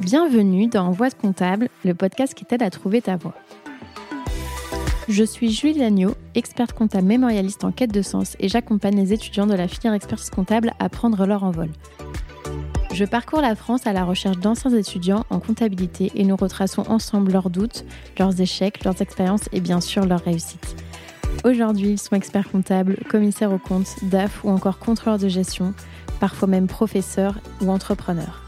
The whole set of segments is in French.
Bienvenue dans Voix de comptable, le podcast qui t'aide à trouver ta voie. Je suis Julie Lagneau, experte comptable mémorialiste en quête de sens et j'accompagne les étudiants de la filière expertise comptable à prendre leur envol. Je parcours la France à la recherche d'anciens étudiants en comptabilité et nous retraçons ensemble leurs doutes, leurs échecs, leurs expériences et bien sûr leurs réussites. Aujourd'hui, ils sont experts comptables, commissaires aux comptes, DAF ou encore contrôleurs de gestion, parfois même professeurs ou entrepreneurs.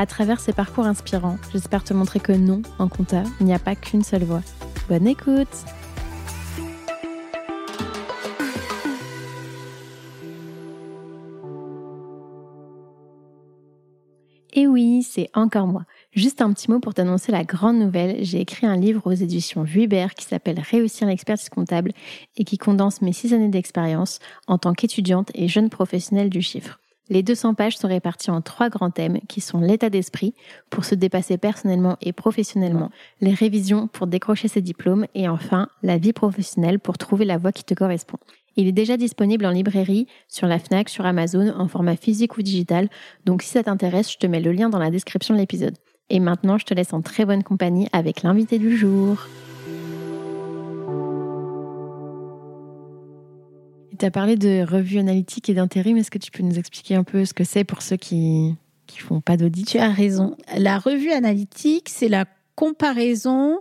À travers ces parcours inspirants, j'espère te montrer que non, en compta, il n'y a pas qu'une seule voie. Bonne écoute Et oui, c'est encore moi. Juste un petit mot pour t'annoncer la grande nouvelle. J'ai écrit un livre aux éditions Vuibert qui s'appelle Réussir l'expertise comptable et qui condense mes six années d'expérience en tant qu'étudiante et jeune professionnelle du chiffre. Les 200 pages sont réparties en trois grands thèmes qui sont l'état d'esprit pour se dépasser personnellement et professionnellement, les révisions pour décrocher ses diplômes et enfin la vie professionnelle pour trouver la voie qui te correspond. Il est déjà disponible en librairie, sur la FNAC, sur Amazon, en format physique ou digital, donc si ça t'intéresse, je te mets le lien dans la description de l'épisode. Et maintenant, je te laisse en très bonne compagnie avec l'invité du jour. Tu as parlé de revue analytique et d'intérim. Est-ce que tu peux nous expliquer un peu ce que c'est pour ceux qui ne font pas d'audit? Tu as raison. La revue analytique, c'est la comparaison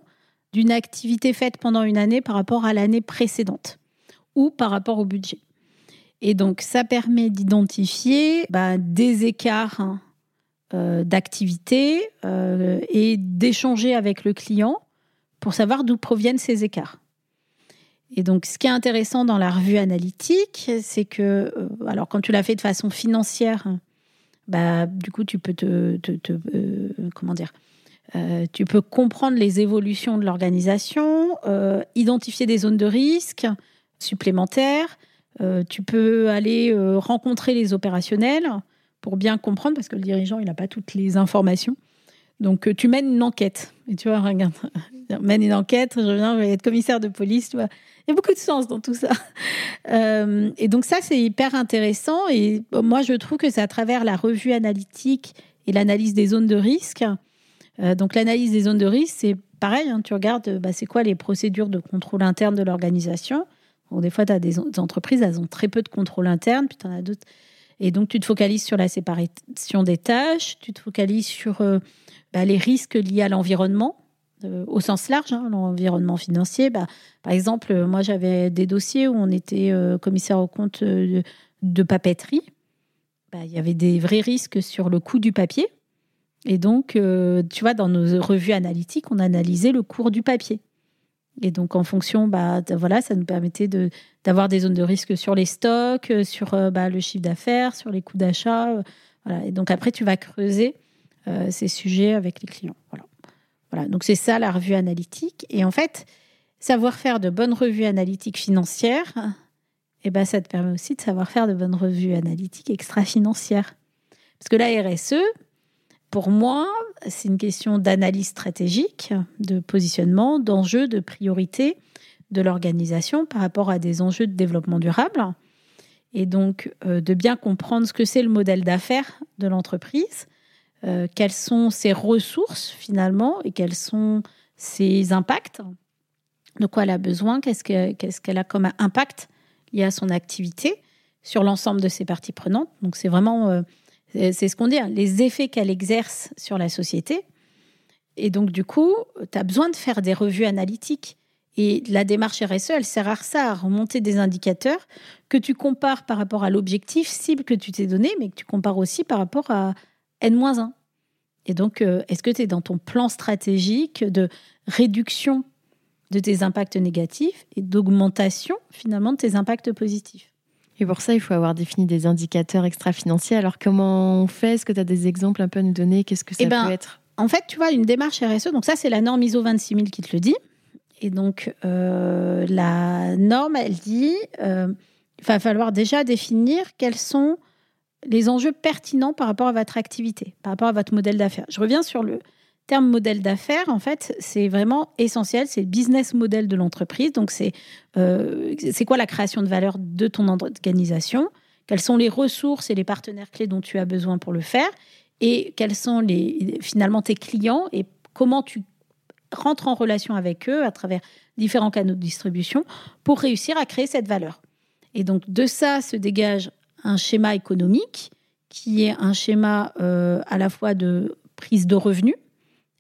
d'une activité faite pendant une année par rapport à l'année précédente ou par rapport au budget. Et donc, ça permet d'identifier bah, des écarts hein, euh, d'activité euh, et d'échanger avec le client pour savoir d'où proviennent ces écarts. Et donc, ce qui est intéressant dans la revue analytique, c'est que, euh, alors quand tu l'as fait de façon financière, bah, du coup, tu peux te, euh, comment dire, euh, tu peux comprendre les évolutions de l'organisation, identifier des zones de risque supplémentaires. tu peux aller rencontrer les opérationnels pour bien comprendre, parce que le dirigeant, il n'a pas toutes les informations. Donc, tu mènes une enquête. Et tu vois, regarde, mène une enquête, je viens, je vais être commissaire de police, tu vois. Il y a beaucoup de sens dans tout ça. Euh, et donc ça, c'est hyper intéressant. Et moi, je trouve que c'est à travers la revue analytique et l'analyse des zones de risque. Euh, donc l'analyse des zones de risque, c'est pareil, hein, tu regardes, bah, c'est quoi les procédures de contrôle interne de l'organisation. des fois, tu as des, entreprises, elles ont très peu de contrôle interne, puis tu en as d'autres. Et donc, tu te focalises sur la séparation des tâches, tu te focalises sur euh, bah, les risques liés à l'environnement. Euh, au sens large, hein, l'environnement financier. Bah, par exemple, euh, moi, j'avais des dossiers où on était commissaire au compte de, papeterie. Bah, il y avait des vrais risques sur le coût du papier. Et donc, tu vois, dans nos revues analytiques, on analysait le cours du papier. Et donc, en fonction, bah, voilà, ça nous permettait d'avoir des zones de risque sur les stocks, sur bah, le chiffre d'affaires, sur les coûts d'achat. voilà. Et donc, après, tu vas creuser ces sujets avec les clients. Voilà. Voilà, donc c'est ça la revue analytique. Et en fait, savoir faire de bonnes revues analytiques financières, eh ben, ça te permet aussi de savoir faire de bonnes revues analytiques extra-financières. Parce que la RSE, pour moi, c'est une question d'analyse stratégique, de positionnement, d'enjeux, de priorité de l'organisation par rapport à des enjeux de développement durable. Et donc, euh, de bien comprendre ce que c'est le modèle d'affaires de l'entreprise, euh, quelles sont ses ressources finalement et quels sont ses impacts, de quoi elle a besoin, qu'est-ce qu'elle a comme impact lié à son activité sur l'ensemble de ses parties prenantes. Donc c'est vraiment, euh, c'est ce qu'on dit, hein, les effets qu'elle exerce sur la société. Et donc du coup, tu as besoin de faire des revues analytiques. Et la démarche RSE, elle sert à ça, à remonter des indicateurs que tu compares par rapport à l'objectif cible que tu t'es donné, mais que tu compares aussi par rapport à, N-1. Et donc, euh, est-ce que tu es dans ton plan stratégique de réduction de tes impacts négatifs et d'augmentation finalement de tes impacts positifs? Et pour ça, il faut avoir défini des indicateurs extra-financiers. Alors, comment on fait? Est-ce que tu as des exemples un peu à nous donner? Qu'est-ce que ça eh ben, peut être? En fait, tu vois, une démarche RSE, donc ça, c'est la norme ISO 26000 qui te le dit. Et donc, euh, la norme, elle dit euh, il va falloir déjà définir quels sont les enjeux pertinents par rapport à votre activité, par rapport à votre modèle d'affaires. Je reviens sur le terme modèle d'affaires. En fait, c'est vraiment essentiel. C'est le business model de l'entreprise. Donc, c'est euh, quoi la création de valeur de ton organisation? Quelles sont les ressources et les partenaires clés dont tu as besoin pour le faire? Et quels sont les, finalement tes clients et comment tu rentres en relation avec eux à travers différents canaux de distribution pour réussir à créer cette valeur? Et donc de ça se dégage un schéma économique qui est un schéma euh, à la fois de prise de revenus.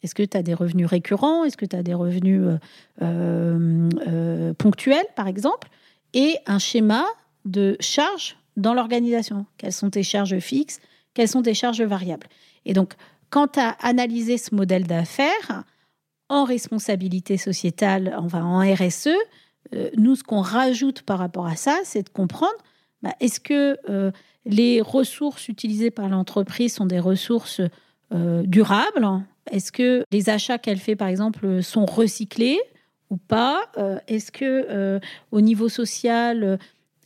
Est-ce que tu as des revenus récurrents? Est-ce que tu as des revenus euh, euh, ponctuels, par exemple? Et un schéma de charges dans l'organisation. Quelles sont tes charges fixes? Quelles sont tes charges variables? Et donc, quand tu as analysé ce modèle d'affaires, en responsabilité sociétale, enfin en RSE, euh, nous, ce qu'on rajoute par rapport à ça, c'est de comprendre bah, est-ce que euh, les ressources utilisées par l'entreprise sont des ressources euh, durables? Est-ce que les achats qu'elle fait, par exemple, sont recyclés ou pas Est-ce que au niveau social,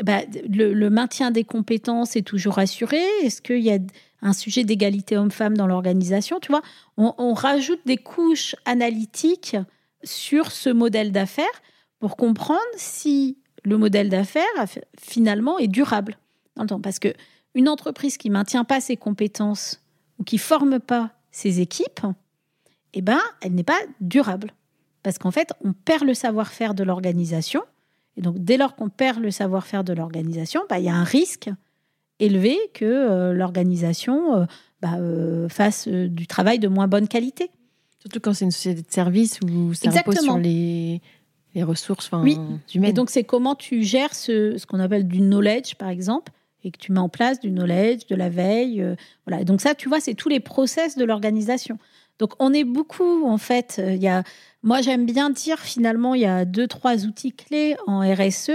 bah, le, maintien des compétences est toujours assuré? Est-ce qu'il y a un sujet d'égalité homme-femme dans l'organisation? Tu vois, on, rajoute des couches analytiques sur ce modèle d'affaires pour comprendre si le modèle d'affaires finalement est durable dans le temps. Parce que une entreprise qui maintient pas ses compétences ou qui forme pas ses équipes, eh ben, elle n'est pas durable. Parce qu'en fait, on perd le savoir-faire de l'organisation et donc, dès lors qu'on perd le savoir-faire de l'organisation, bah, il y a un risque élevé que euh, l'organisation euh, bah, euh, fasse du travail de moins bonne qualité. Surtout quand c'est une société de service où ça repose sur les, les ressources oui. humaines. Et donc, c'est comment tu gères ce, ce qu'on appelle du knowledge, par exemple, et que tu mets en place du knowledge, de la veille. voilà. Et donc, ça, tu vois, c'est tous les process de l'organisation. Donc, on est beaucoup, en fait, il y a moi, j'aime bien dire finalement, il y a deux, trois outils clés en RSE.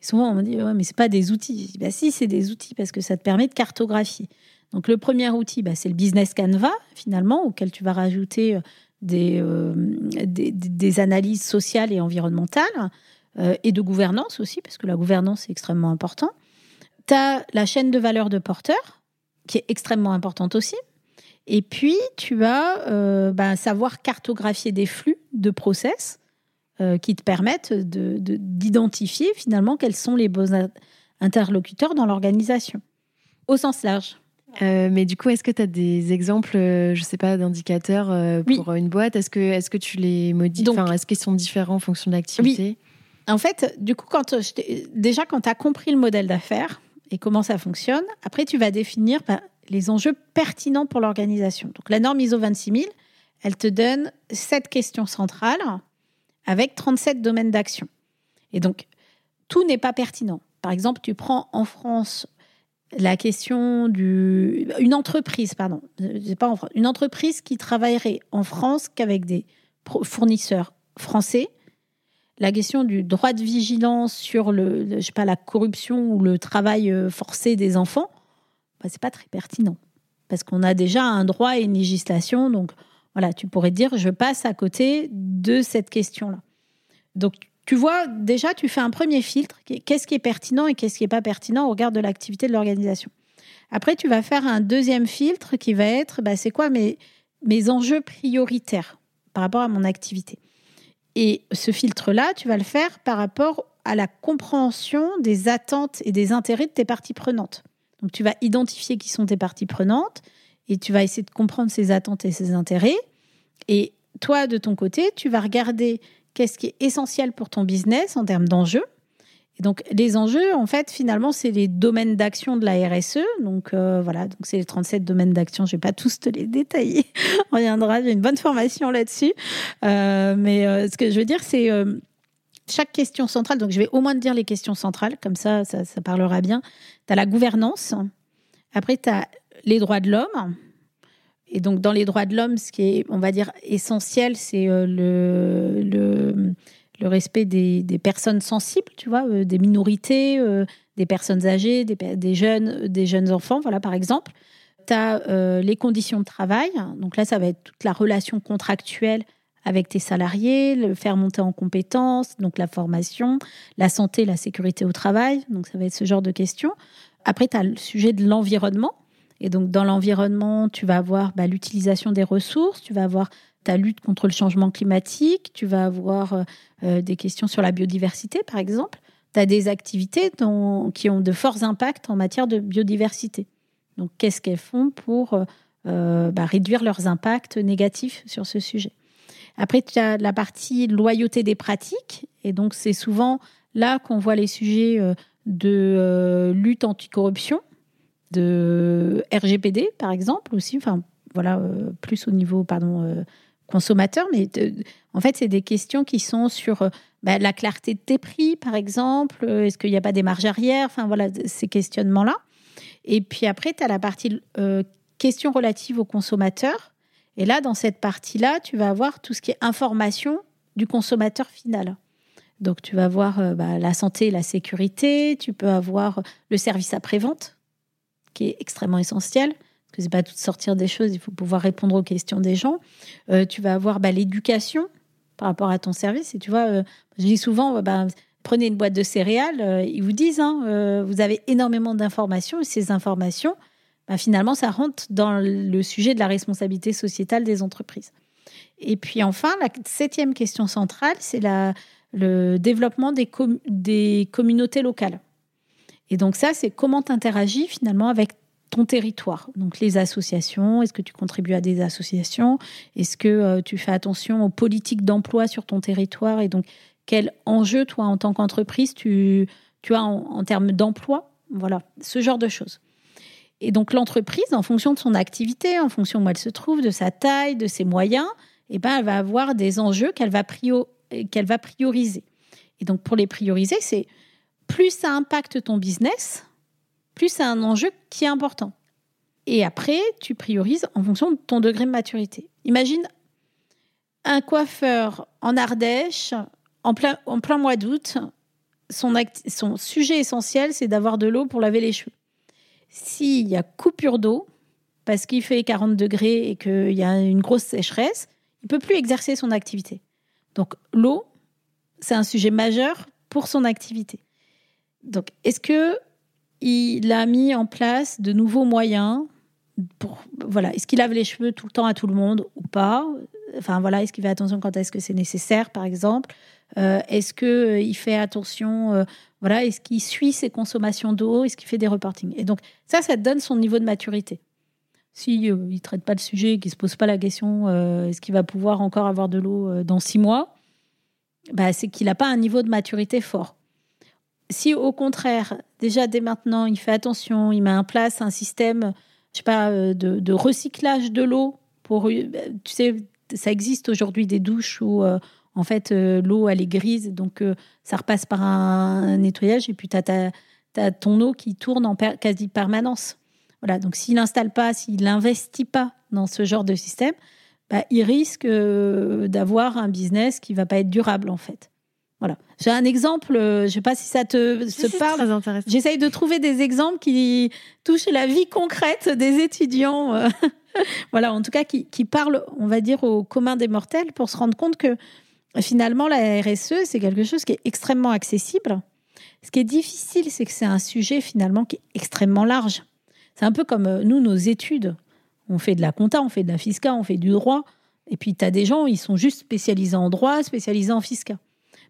Souvent, on me dit, ouais, mais c'est pas des outils. bah, si, c'est des outils parce que ça te permet de cartographier. Donc, le premier outil, bah, c'est le business Canva, finalement, auquel tu vas rajouter euh, euh, des, analyses sociales et environnementales euh, et de gouvernance aussi, parce que la gouvernance est extrêmement important. Tu as la chaîne de valeur de porteur, qui est extrêmement importante aussi. Et puis, tu vas euh, bah, savoir cartographier des flux de process euh, qui te permettent d'identifier finalement quels sont les bons interlocuteurs dans l'organisation, au sens large. Euh, mais du coup, est-ce que tu as des exemples, je ne sais pas, d'indicateurs pour une boîte? Est-ce que, est que tu les modifies? Enfin, Est-ce qu'ils sont différents en fonction de l'activité? En fait, du coup, quand déjà, quand tu as compris le modèle d'affaires et comment ça fonctionne, après, tu vas définir bah, les enjeux pertinents pour l'organisation. Donc la norme ISO 26000, elle te donne sept questions centrales avec 37 domaines d'action. Et donc, tout n'est pas pertinent. Par exemple, tu prends en France la question du une entreprise pardon pas en France, une entreprise qui travaillerait en France qu'avec des fournisseurs français la question du droit de vigilance sur le, je sais pas la corruption ou le travail euh, forcé des enfants bah, c'est pas très pertinent. Parce qu'on a déjà un droit et une législation. Donc, voilà, tu pourrais dire, je passe à côté de cette question-là. Donc, tu vois, déjà, tu fais un premier filtre. Qu'est-ce qui est pertinent et qu'est-ce qui n'est pas pertinent au regard de l'activité de l'organisation? Après, tu vas faire un deuxième filtre qui va être, bah, c'est quoi mes, mes enjeux prioritaires par rapport à mon activité? Et ce filtre-là, tu vas le faire par rapport à la compréhension des attentes et des intérêts de tes parties prenantes. Donc tu vas identifier qui sont tes parties prenantes et tu vas essayer de comprendre ses attentes et ses intérêts. Et toi, de ton côté, tu vas regarder qu'est-ce qui est essentiel pour ton business en termes d'enjeux. Et donc les enjeux, en fait, finalement, c'est les domaines d'action de la RSE. Donc euh, voilà, donc c'est les 37 domaines d'action. Je vais pas tous te les détailler. On reviendra. J'ai une bonne formation là-dessus. Euh, mais euh, ce que je veux dire, c'est chaque question centrale, donc je vais au moins te dire les questions centrales, comme ça, ça, parlera bien. Tu as la gouvernance, après tu as les droits de l'homme. Et donc dans les droits de l'homme, ce qui est, on va dire, essentiel, c'est euh, le, le, respect des, personnes sensibles, tu vois, euh, des minorités, euh, des personnes âgées, des, des, jeunes, des jeunes enfants, voilà, par exemple. Tu as les conditions de travail, donc là, ça va être toute la relation contractuelle avec tes salariés, le faire monter en compétences, donc la formation, la santé, la sécurité au travail. Donc ça va être ce genre de questions. Après, tu as le sujet de l'environnement. Et donc dans l'environnement, tu vas avoir bah, l'utilisation des ressources, tu vas avoir ta lutte contre le changement climatique, tu vas avoir euh, euh, des questions sur la biodiversité, par exemple. Tu as des activités qui ont de forts impacts en matière de biodiversité. Donc qu'est-ce qu'elles font pour... Euh, bah, réduire leurs impacts négatifs sur ce sujet? Après, tu as la partie loyauté des pratiques, et donc c'est souvent là qu'on voit les sujets de lutte anticorruption, de RGPD par exemple aussi, enfin voilà, plus au niveau pardon consommateur, mais en fait, c'est des questions qui sont sur euh, bah, la clarté de tes prix, par exemple. Euh, est-ce qu'il n'y a pas des marges arrière Enfin, voilà, ces questionnements-là. Et puis après, tu as la partie euh, questions relatives au consommateur. Et là, dans cette partie-là, tu vas avoir tout ce qui est information du consommateur final. Donc, tu vas avoir bah, la santé la sécurité, tu peux avoir le service après-vente, qui est extrêmement essentiel parce que c'est pas tout sortir des choses, il faut pouvoir répondre aux questions des gens. tu vas avoir bah, l'éducation, par rapport à ton service. Et tu vois, euh, je dis souvent, bah, prenez une boîte de céréales, euh, ils vous disent, hein, euh, vous avez énormément d'informations, et ces informations, bah, finalement, ça rentre dans le sujet de la responsabilité sociétale des entreprises. Et puis enfin, la septième question centrale, c'est le développement des, des communautés locales. Et donc ça, c'est comment tu interagis finalement avec ton territoire. Donc les associations, est-ce que tu contribues à des associations? Est-ce que euh, tu fais attention aux politiques d'emploi sur ton territoire? Et donc quel enjeu, toi, en tant qu'entreprise, tu, tu as en, termes d'emploi? Voilà, ce genre de choses. Et donc l'entreprise, en fonction de son activité, en fonction où elle se trouve, de sa taille, de ses moyens, eh ben, elle va avoir des enjeux qu'elle va, prioriser. Et donc pour les prioriser, c'est plus ça impacte ton business, plus c'est un enjeu qui est important. Et après, tu priorises en fonction de ton degré de maturité. Imagine un coiffeur en Ardèche, en plein, mois d'août, son sujet essentiel, c'est d'avoir de l'eau pour laver les cheveux. S'il y a coupure d'eau, parce qu'il fait 40 degrés et qu'il y a une grosse sécheresse, il peut plus exercer son activité. Donc l'eau, c'est un sujet majeur pour son activité. Donc est-ce que il a mis en place de nouveaux moyens pour voilà est-ce qu'il lave les cheveux tout le temps à tout le monde ou pas? Enfin voilà est-ce qu'il fait attention quand est-ce que c'est nécessaire par exemple? Euh, est-ce que euh, il fait attention euh, voilà est-ce qu'il suit ses consommations d'eau est-ce qu'il fait des reportings? Et donc ça ça donne son niveau de maturité. Si il traite pas le sujet qu'il se pose pas la question est-ce qu'il va pouvoir encore avoir de l'eau dans six mois? Bah, c'est qu'il n'a pas un niveau de maturité fort. Si au contraire, déjà dès maintenant, il fait attention, il met en place un système, je sais pas, de, recyclage de l'eau pour, tu sais, ça existe aujourd'hui des douches où en fait l'eau elle est grise, donc ça repasse par un, nettoyage et puis tu as, ton eau qui tourne en quasi permanence. Voilà, donc s'il n'installe pas, s'il n'investit pas dans ce genre de système, bah, il risque d'avoir un business qui va pas être durable en fait. Voilà. J'ai un exemple, euh, je ne sais pas si ça te se parle. J'essaye de trouver des exemples qui touchent la vie concrète des étudiants. Euh, voilà, en tout cas, qui, qui, parlent, on va dire, au commun des mortels pour se rendre compte que finalement, la RSE, c'est quelque chose qui est extrêmement accessible. Ce qui est difficile, c'est que c'est un sujet finalement qui est extrêmement large. C'est un peu comme euh, nous, nos études. On fait de la compta, on fait de la fisca, on fait du droit. Et puis, tu as des gens, ils sont juste spécialisés en droit, spécialisés en fisca.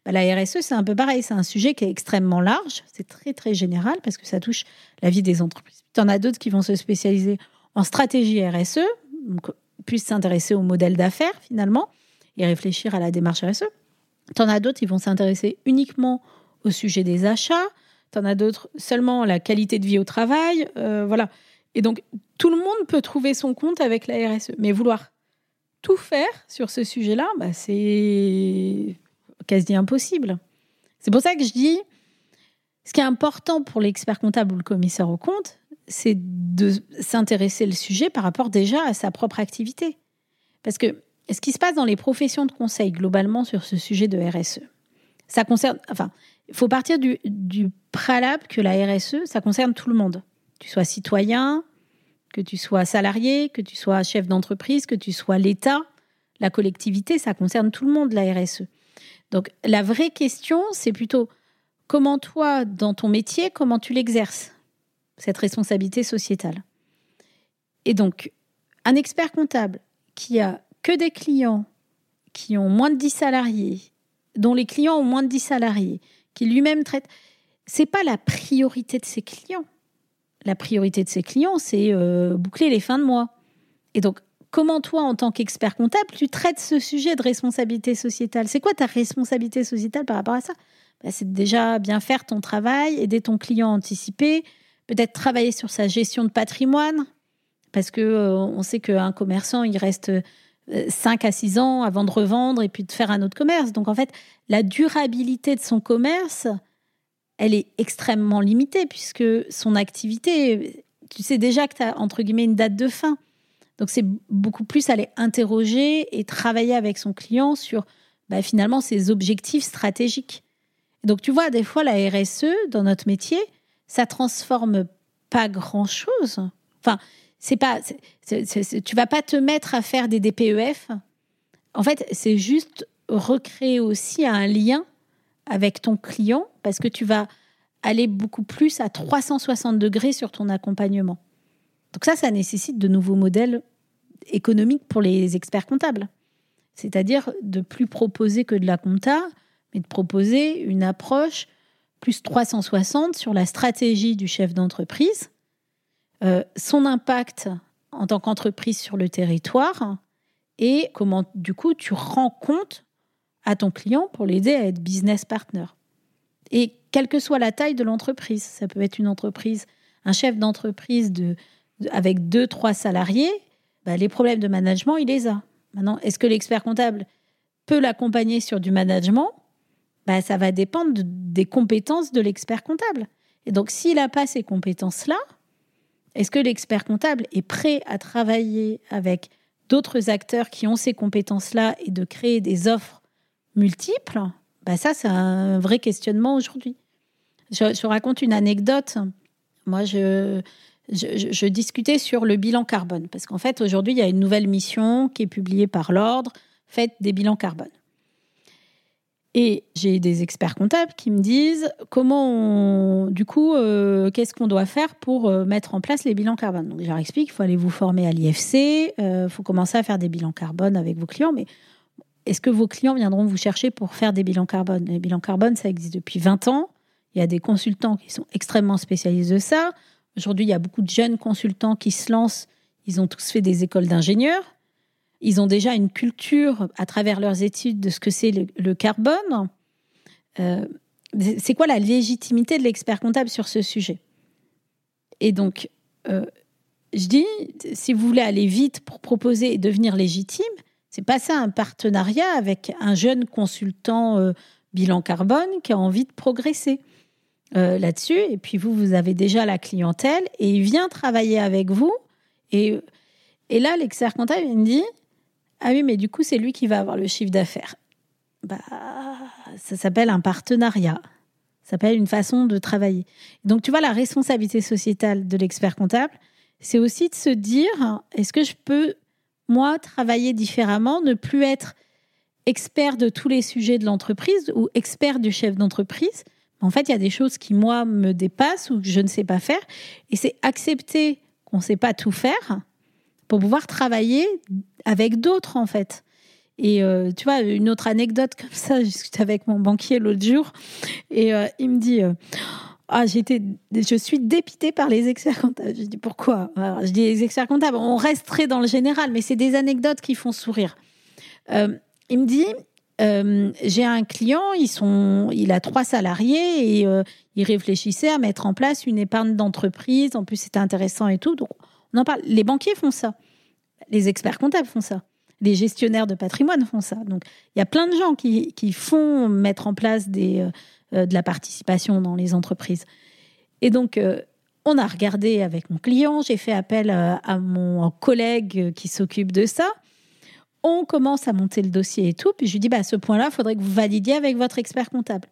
Bah, la RSE, c'est un peu pareil. C'est un sujet qui est extrêmement large. C'est très, très général parce que ça touche la vie des entreprises. Tu en as d'autres qui vont se spécialiser en stratégie RSE, donc puissent s'intéresser au modèle d'affaires finalement et réfléchir à la démarche RSE. Tu en as d'autres qui vont s'intéresser uniquement au sujet des achats. Tu en as d'autres seulement la qualité de vie au travail. Euh, voilà. Et donc, tout le monde peut trouver son compte avec la RSE. Mais vouloir tout faire sur ce sujet-là, bah, c'est quasi impossible. C'est pour ça que je dis, ce qui est important pour l'expert comptable ou le commissaire au compte, c'est de s'intéresser le sujet par rapport déjà à sa propre activité. Parce que ce qui se passe dans les professions de conseil globalement sur ce sujet de RSE, ça concerne, enfin, il faut partir du, préalable que la RSE, ça concerne tout le monde. Tu sois citoyen, que tu sois salarié, que tu sois chef d'entreprise, que tu sois l'État, la collectivité, ça concerne tout le monde, la RSE. Donc la vraie question, c'est plutôt comment toi, dans ton métier, comment tu l'exerces, cette responsabilité sociétale? Et donc, un expert comptable qui a que des clients qui ont moins de 10 salariés, dont les clients ont moins de 10 salariés, qui lui-même traite, c'est pas la priorité de ses clients. La priorité de ses clients, c'est euh, boucler les fins de mois. Et donc, comment toi, en tant qu'expert comptable, tu traites ce sujet de responsabilité sociétale? C'est quoi ta responsabilité sociétale par rapport à ça? Bah, C'est déjà bien faire ton travail, aider ton client à anticiper, peut-être travailler sur sa gestion de patrimoine, parce que euh, on sait qu'un commerçant, il reste 5 euh, à 6 ans avant de revendre et puis de faire un autre commerce. Donc en fait, la durabilité de son commerce, elle est extrêmement limitée puisque son activité, tu sais déjà que tu as entre guillemets une date de fin. Donc c'est beaucoup plus aller interroger et travailler avec son client sur bah, finalement ses objectifs stratégiques. Donc tu vois, des fois la RSE dans notre métier, ça transforme pas grand-chose. Enfin, c'est pas, tu vas pas te mettre à faire des DPEF. En fait, c'est juste recréer aussi un lien avec ton client parce que tu vas aller beaucoup plus à 360 degrés sur ton accompagnement. Donc ça, ça nécessite de nouveaux modèles économiques pour les experts comptables. C'est-à-dire de plus proposer que de la compta, mais de proposer une approche plus 360 sur la stratégie du chef d'entreprise, euh, son impact en tant qu'entreprise sur le territoire et comment du coup tu rends compte à ton client pour l'aider à être business partner. Et quelle que soit la taille de l'entreprise, ça peut être une entreprise, un chef d'entreprise de, avec deux, trois salariés, bah, les problèmes de management, il les a. Maintenant, est-ce que l'expert comptable peut l'accompagner sur du management? Bah, Ça va dépendre des compétences de l'expert comptable. Et donc, s'il n'a pas ces compétences-là, est-ce que l'expert comptable est prêt à travailler avec d'autres acteurs qui ont ces compétences-là et de créer des offres multiples? Bah Ça, c'est un vrai questionnement aujourd'hui. Je, raconte une anecdote. Moi, je, je, discutais sur le bilan carbone, parce qu'en fait, aujourd'hui, il y a une nouvelle mission qui est publiée par l'ordre, faites des bilans carbone. Et j'ai des experts comptables qui me disent comment, du coup, euh, qu'est-ce qu'on doit faire pour euh, mettre en place les bilans carbone? Donc, je leur explique il faut aller vous former à l'IFC, il euh, faut commencer à faire des bilans carbone avec vos clients. Mais est-ce que vos clients viendront vous chercher pour faire des bilans carbone? Les bilans carbone, ça existe depuis 20 ans. Il y a des consultants qui sont extrêmement spécialisés de ça. Aujourd'hui, il y a beaucoup de jeunes consultants qui se lancent. Ils ont tous fait des écoles d'ingénieurs. Ils ont déjà une culture à travers leurs études de ce que c'est le, carbone. Euh, c'est quoi la légitimité de l'expert comptable sur ce sujet? Et donc, euh, je dis, si vous voulez aller vite pour proposer et devenir légitime, c'est pas ça un partenariat avec un jeune consultant euh, bilan carbone qui a envie de progresser là-dessus. Et puis vous, vous avez déjà la clientèle et il vient travailler avec vous. Et, et là, l'expert comptable, il me dit, ah oui, mais du coup, c'est lui qui va avoir le chiffre d'affaires. Bah, ça s'appelle un partenariat. Ça s'appelle une façon de travailler. Donc, tu vois, la responsabilité sociétale de l'expert comptable, c'est aussi de se dire est-ce que je peux, moi, travailler différemment, ne plus être expert de tous les sujets de l'entreprise ou expert du chef d'entreprise? En fait, il y a des choses qui, moi, me dépassent ou que je ne sais pas faire. Et c'est accepter qu'on ne sait pas tout faire pour pouvoir travailler avec d'autres, en fait. Et euh, tu vois, une autre anecdote comme ça, je discutais avec mon banquier l'autre jour, et euh, il me dit euh, Ah, j'étais, je suis dépitée par les experts comptables. Je dis Pourquoi? Je dis Les experts comptables, on resterait dans le général, mais c'est des anecdotes qui font sourire. il me dit J'ai un client, ils sont, il a trois salariés, et il réfléchissait à mettre en place une épargne d'entreprise. En plus, c'était intéressant et tout. Donc, on en parle. Les banquiers font ça. Les experts comptables font ça. Les gestionnaires de patrimoine font ça. Donc, il y a plein de gens qui, font mettre en place euh, euh, de la participation dans les entreprises. Et donc, euh, on a regardé avec mon client, j'ai fait appel à mon collègue qui s'occupe de ça. On commence à monter le dossier et tout. Puis je lui dis, bah, à ce point-là, il faudrait que vous validiez avec votre expert comptable.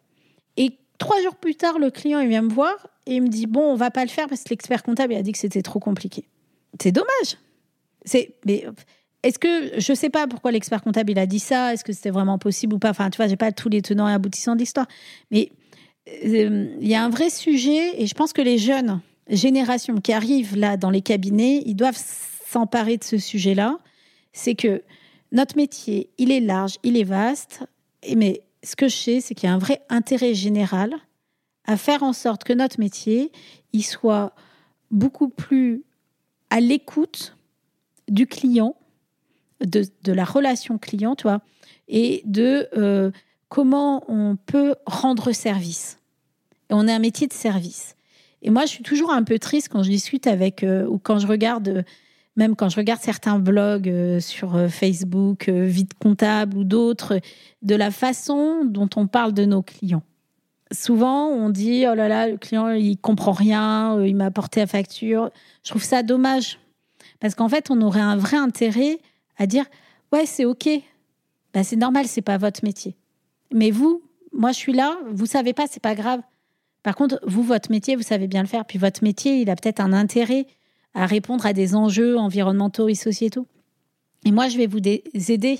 Et trois jours plus tard, le client il vient me voir et il me dit, bon, on va pas le faire parce que l'expert comptable a dit que c'était trop compliqué. C'est dommage. C'est, mais est-ce que je sais pas pourquoi l'expert comptable il a dit ça Est-ce que c'était vraiment possible ou pas? Enfin, tu vois, j'ai pas tous les tenants et aboutissants de l'histoire, mais euh, il y a un vrai sujet et je pense que les jeunes générations qui arrivent là dans les cabinets, ils doivent s'emparer de ce sujet-là. C'est que notre métier, il est large, il est vaste, mais ce que je sais, c'est qu'il y a un vrai intérêt général à faire en sorte que notre métier, il soit beaucoup plus à l'écoute du client, de, la relation client, et de euh, comment on peut rendre service. On est un métier de service. Et moi, je suis toujours un peu triste quand je discute avec, euh, ou quand je regarde, même quand je regarde certains blogs euh, sur Facebook, Vite Comptable ou d'autres, de la façon dont on parle de nos clients souvent on dit oh là là le client il comprend rien, euh, il m'a apporté la facture. Je trouve ça dommage parce qu'en fait on aurait un vrai intérêt à dire ouais c'est ok, bah, c'est normal c'est pas votre métier. Mais vous, moi je suis là, vous savez pas c'est pas grave. Par contre vous votre métier vous savez bien le faire puis votre métier il a peut-être un intérêt à répondre à des enjeux environnementaux et sociétaux. Et moi je vais vous aider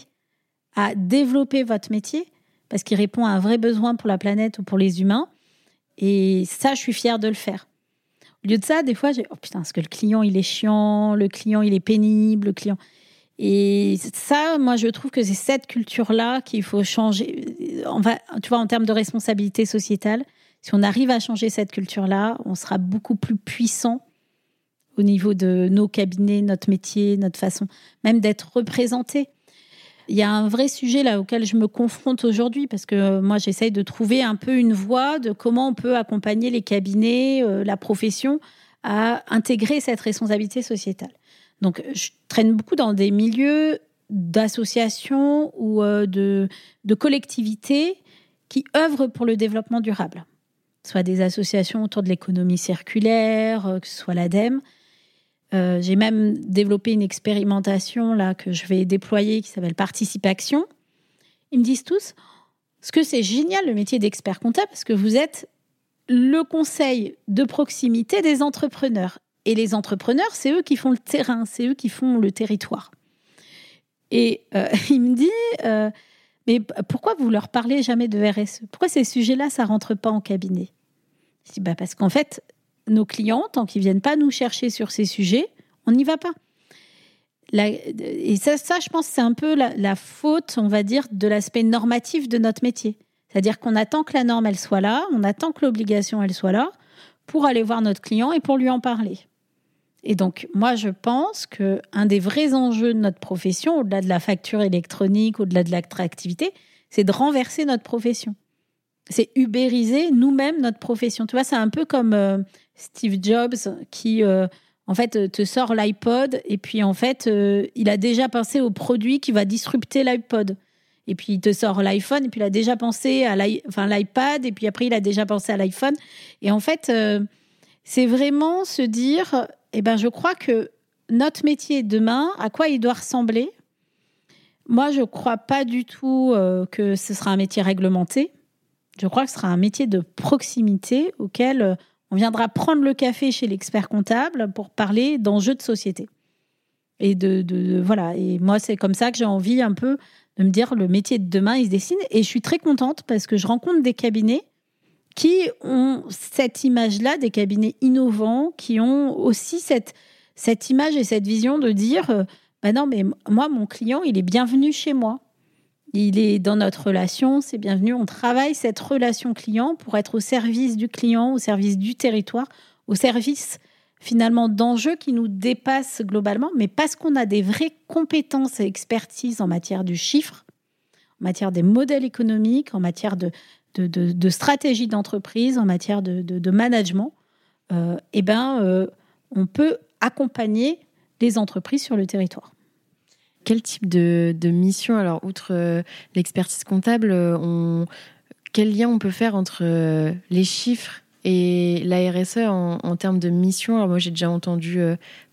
à développer votre métier parce qu'il répond à un vrai besoin pour la planète ou pour les humains. Et ça, je suis fière de le faire. Au lieu de ça, des fois, j'ai oh putain, parce que le client il est chiant, le client il est pénible, le client. Et ça, moi, je trouve que c'est cette culture-là qu'il faut changer. On tu vois, en termes de responsabilité sociétale, si on arrive à changer cette culture-là, on sera beaucoup plus puissant au niveau de nos cabinets, notre métier, notre façon même d'être représenté il y a un vrai sujet là auquel je me confronte aujourd'hui parce que euh, moi j'essaye de trouver un peu une voie de comment on peut accompagner les cabinets, euh, la profession à intégrer cette responsabilité sociétale. Donc je traîne beaucoup dans des milieux d'associations ou euh, de, de collectivités qui œuvrent pour le développement durable, soit des associations autour de l'économie circulaire, que ce soit l'ADEME, euh, j'ai même développé une expérimentation là que je vais déployer qui s'appelle Participation. Ils me disent tous ce que c'est génial le métier d'expert comptable parce que vous êtes le conseil de proximité des entrepreneurs. Et les entrepreneurs, c'est eux qui font le terrain, c'est eux qui font le territoire. Et euh, il me dit, euh, mais pourquoi vous leur parlez jamais de RSE Pourquoi ces sujets-là, ça rentre pas en cabinet? Je dis, bah parce qu'en fait, nos clients, tant qu'ils viennent pas nous chercher sur ces sujets, on n'y va pas. et ça, ça, je pense, c'est un peu la, faute, on va dire, de l'aspect normatif de notre métier. C'est-à-dire qu'on attend que la norme, elle soit là, on attend que l'obligation, elle soit là, pour aller voir notre client et pour lui en parler. Et donc, moi, je pense que un des vrais enjeux de notre profession, au-delà de la facture électronique, au-delà de l'attractivité, c'est de renverser notre profession. C'est ubériser nous-mêmes notre profession. Tu vois, c'est un peu comme euh, Steve Jobs qui euh, en fait te sort l'iPod et puis en fait euh, il a déjà pensé au produit qui va disrupter l'iPod. Et puis il te sort l'iPhone et puis il a déjà pensé à l'iPad et puis après il a déjà pensé à l'iPhone. Et en fait euh, c'est vraiment se dire eh ben je crois que notre métier demain à quoi il doit ressembler? Moi je crois pas du tout que ce sera un métier réglementé. Je crois que ce sera un métier de proximité auquel on viendra prendre le café chez l'expert comptable pour parler d'enjeux de société. Et de, voilà. Et moi, c'est comme ça que j'ai envie un peu de me dire le métier de demain, il se dessine. Et je suis très contente parce que je rencontre des cabinets qui ont cette image-là, des cabinets innovants, qui ont aussi cette, cette image et cette vision de dire, euh, bah non, mais moi, mon client, il est bienvenu chez moi. Il est dans notre relation, c'est bienvenu. On travaille cette relation client pour être au service du client, au service du territoire, au service finalement d'enjeux qui nous dépassent globalement, mais parce qu'on a des vraies compétences et expertises en matière du chiffre, en matière des modèles économiques, en matière de, stratégie d'entreprise, en matière de, management, euh, eh ben, euh, on peut accompagner les entreprises sur le territoire quel type de, mission, alors outre euh, l'expertise comptable, euh, quel lien on peut faire entre euh, les chiffres et la RSE en, termes de mission, alors moi j'ai déjà entendu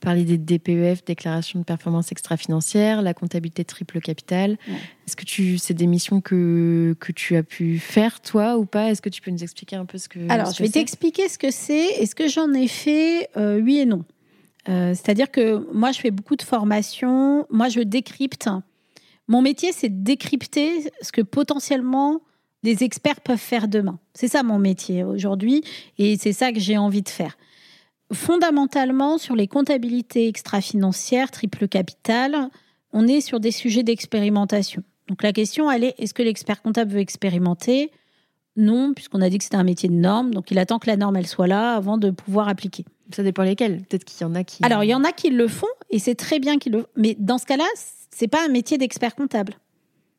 parler des DPEF, déclaration de performance extra-financière, la comptabilité triple capital. Est-ce que tu, c'est des missions que, que tu as pu faire toi ou pas? Est-ce que tu peux nous expliquer un peu ce que Alors je vais t'expliquer ce que c'est. Est-ce que j'en ai fait? Oui et non. Euh, c'est-à-dire que moi, je fais beaucoup de formations. Moi, je décrypte. Mon métier, c'est de décrypter ce que potentiellement les experts peuvent faire demain. C'est ça mon métier aujourd'hui et c'est ça que j'ai envie de faire. Fondamentalement, sur les comptabilités extra-financières, triple capital, on est sur des sujets d'expérimentation. Donc la question, elle est est-ce que l'expert comptable veut expérimenter? Non, puisqu'on a dit que c'était un métier de norme, donc il attend que la norme elle soit là avant de pouvoir appliquer. Ça dépend lesquels. Peut-être qu'il y en a qui. Alors, il y en a qui le font et c'est très bien qu'ils le Mais dans ce cas-là, c'est pas un métier d'expert comptable.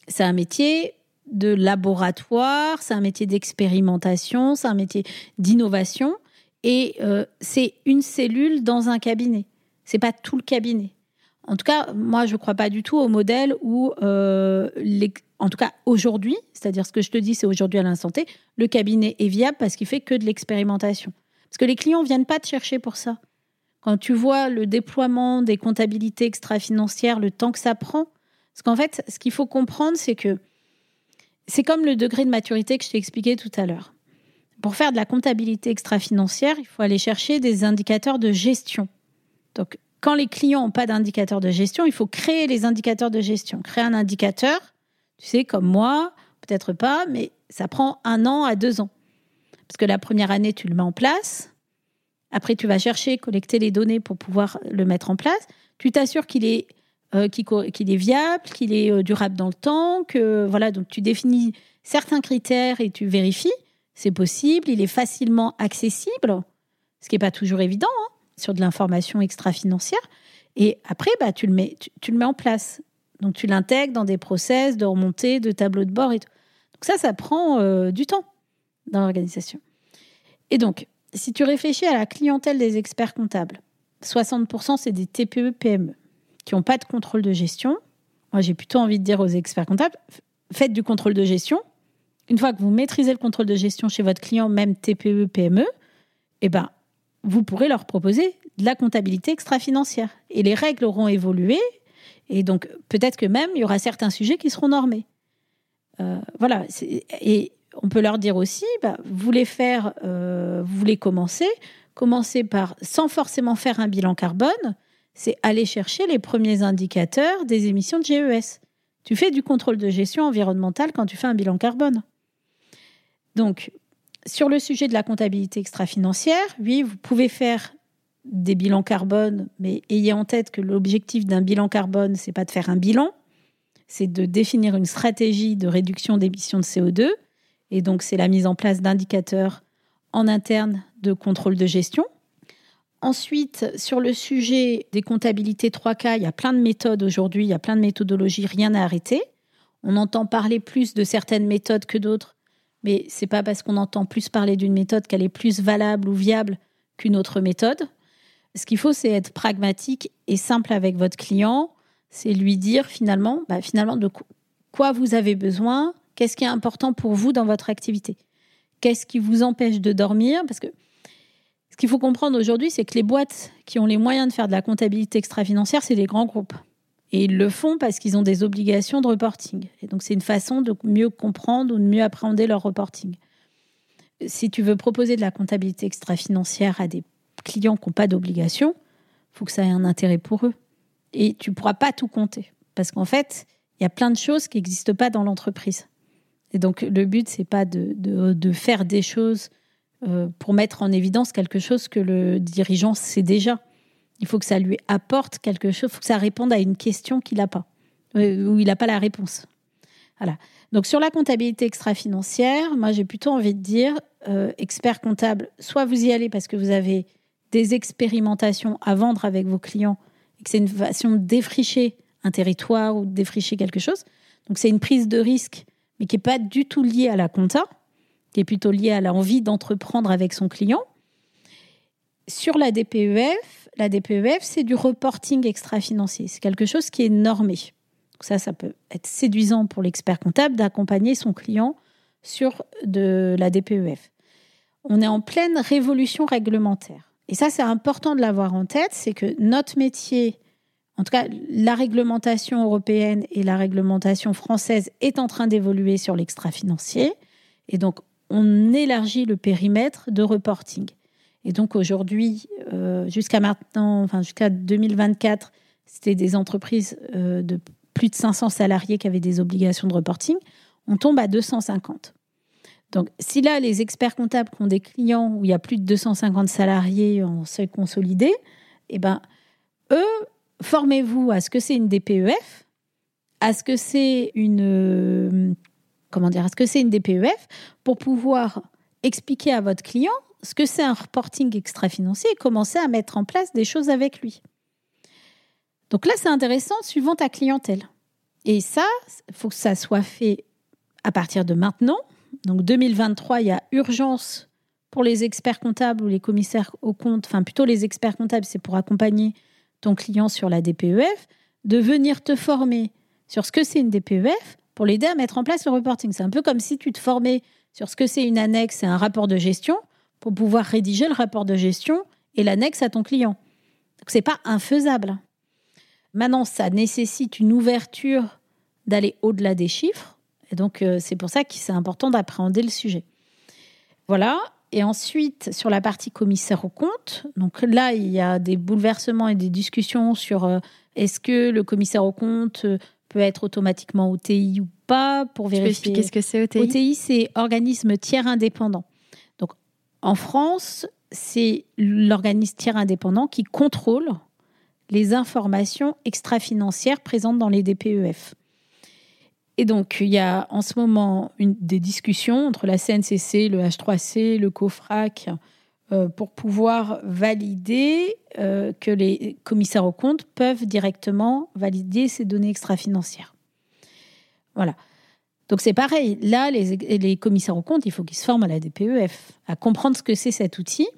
C'est un métier de laboratoire, c'est un métier d'expérimentation, c'est un métier d'innovation et euh, c'est une cellule dans un cabinet. C'est pas tout le cabinet. En tout cas, moi, je ne crois pas du tout au modèle où, euh, en tout cas aujourd'hui, c'est-à-dire ce que je te dis, c'est aujourd'hui à l'instant T, le cabinet est viable parce qu'il fait que de l'expérimentation. Parce que les clients viennent pas te chercher pour ça. Quand tu vois le déploiement des comptabilités extra-financières, le temps que ça prend, parce qu'en fait, ce qu'il faut comprendre, c'est que c'est comme le degré de maturité que je t'ai expliqué tout à l'heure. Pour faire de la comptabilité extra-financière, il faut aller chercher des indicateurs de gestion. Donc, quand les clients n'ont pas d'indicateur de gestion, il faut créer les indicateurs de gestion. Créer un indicateur, tu sais, comme moi, peut-être pas, mais ça prend un an à deux ans. Parce que la première année, tu le mets en place. Après, tu vas chercher, collecter les données pour pouvoir le mettre en place. Tu t'assures qu'il est, euh, viable, qu'il est euh, durable dans le temps, que voilà, donc tu définis certains critères et tu vérifies. C'est possible, il est facilement accessible, ce qui n'est pas toujours évident. Hein sur de l'information extra-financière. Et après, bah, tu, le mets, tu, le mets en place. Donc, tu l'intègres dans des process de remontée, de tableau de bord. Donc, ça, ça prend euh, du temps dans l'organisation. Et donc, si tu réfléchis à la clientèle des experts comptables, 60% c'est des TPE, PME qui n'ont pas de contrôle de gestion. Moi, j'ai plutôt envie de dire aux experts comptables, faites du contrôle de gestion. Une fois que vous maîtrisez le contrôle de gestion chez votre client, même TPE, PME, eh ben, vous pourrez leur proposer de la comptabilité extra-financière. Et les règles auront évolué, et donc peut-être que même il y aura certains sujets qui seront normés. Euh, voilà. Et on peut leur dire aussi, bah, vous voulez faire, euh, vous voulez commencer, commencer par, sans forcément faire un bilan carbone, c'est aller chercher les premiers indicateurs des émissions de GES. Tu fais du contrôle de gestion environnementale quand tu fais un bilan carbone. Donc, sur le sujet de la comptabilité extra-financière, oui, vous pouvez faire des bilans carbone, mais ayez en tête que l'objectif d'un bilan carbone, c'est pas de faire un bilan, c'est de définir une stratégie de réduction d'émissions de CO2. Et donc, c'est la mise en place d'indicateurs en interne de contrôle de gestion. Ensuite, sur le sujet des comptabilités 3K, il y a plein de méthodes aujourd'hui, il y a plein de méthodologies, rien à arrêter. On entend parler plus de certaines méthodes que d'autres mais c'est pas parce qu'on entend plus parler d'une méthode qu'elle est plus valable ou viable qu'une autre méthode. Ce qu'il faut, c'est être pragmatique et simple avec votre client. C'est lui dire finalement, bah, finalement de quoi vous avez besoin, qu'est-ce qui est important pour vous dans votre activité, qu'est-ce qui vous empêche de dormir, parce que ce qu'il faut comprendre aujourd'hui, c'est que les boîtes qui ont les moyens de faire de la comptabilité extra-financière, c'est les grands groupes. Et ils le font parce qu'ils ont des obligations de reporting. Et donc, c'est une façon de mieux comprendre ou de mieux appréhender leur reporting. Si tu veux proposer de la comptabilité extra-financière à des clients qui n'ont pas d'obligation, il faut que ça ait un intérêt pour eux. Et tu ne pourras pas tout compter. Parce qu'en fait, il y a plein de choses qui n'existent pas dans l'entreprise. Et donc, le but, c'est pas de, de, faire des choses euh, pour mettre en évidence quelque chose que le dirigeant sait déjà. Il faut que ça lui apporte quelque chose, il faut que ça réponde à une question qu'il n'a pas, euh, où il n'a pas la réponse. Voilà. Donc sur la comptabilité extra-financière, moi j'ai plutôt envie de dire, euh, expert comptable, soit vous y allez parce que vous avez des expérimentations à vendre avec vos clients et que c'est une façon de défricher un territoire ou de défricher quelque chose. Donc c'est une prise de risque, mais qui n'est pas du tout liée à la compta, qui est plutôt liée à l'envie d'entreprendre avec son client. Sur la DPEF, la DPEF, c'est du reporting extra-financier. C'est quelque chose qui est normé. ça, ça peut être séduisant pour l'expert comptable d'accompagner son client sur de la DPEF. On est en pleine révolution réglementaire. Et ça, c'est important de l'avoir en tête, c'est que notre métier, en tout cas la réglementation européenne et la réglementation française est en train d'évoluer sur l'extra-financier. Et donc, on élargit le périmètre de reporting. Et donc aujourd'hui, euh, jusqu'à maintenant, enfin jusqu'à 2024, c'était des entreprises euh, de plus de 500 salariés qui avaient des obligations de reporting. On tombe à 250. Donc, si là, les experts comptables qui ont des clients où il y a plus de 250 salariés en seuil consolidé, eh ben, eux, formez-vous à ce que c'est une DPEF, à ce que c'est une, euh, comment dire, à ce que c'est une DPEF, pour pouvoir expliquer à votre client ce que c'est un reporting extra-financier et commencer à mettre en place des choses avec lui. Donc là, c'est intéressant suivant ta clientèle. Et ça, il faut que ça soit fait à partir de maintenant. Donc 2023, il y a urgence pour les experts comptables ou les commissaires aux comptes, enfin plutôt les experts comptables, c'est pour accompagner ton client sur la DPEF, de venir te former sur ce que c'est une DPEF pour l'aider à mettre en place le reporting. C'est un peu comme si tu te formais sur ce que c'est une annexe et un rapport de gestion pour pouvoir rédiger le rapport de gestion et l'annexe à ton client. Donc c'est pas infaisable. Maintenant, ça nécessite une ouverture d'aller au-delà des chiffres. Et donc, euh, c'est pour ça que c'est important d'appréhender le sujet. Voilà. Et ensuite, sur la partie commissaire au compte, donc là, il y a des bouleversements et des discussions sur euh, est-ce que le commissaire au compte euh, peut être automatiquement OTI ou pas pour vérifier. Qu'est-ce que c'est OTI OTI, c'est organisme tiers indépendant. Donc, en France, c'est l'organisme tiers indépendant qui contrôle les informations extra-financières présentes dans les DPEF. Et donc, il y a en ce moment des discussions entre la CNCC, le H3C, le COFRAC, euh, pour pouvoir valider euh, que les commissaires aux comptes peuvent directement valider ces données extra-financières. Voilà. Donc c'est pareil. Là, les, commissaires aux comptes, il faut qu'ils se forment à la DPEF, à comprendre ce que c'est cet outil.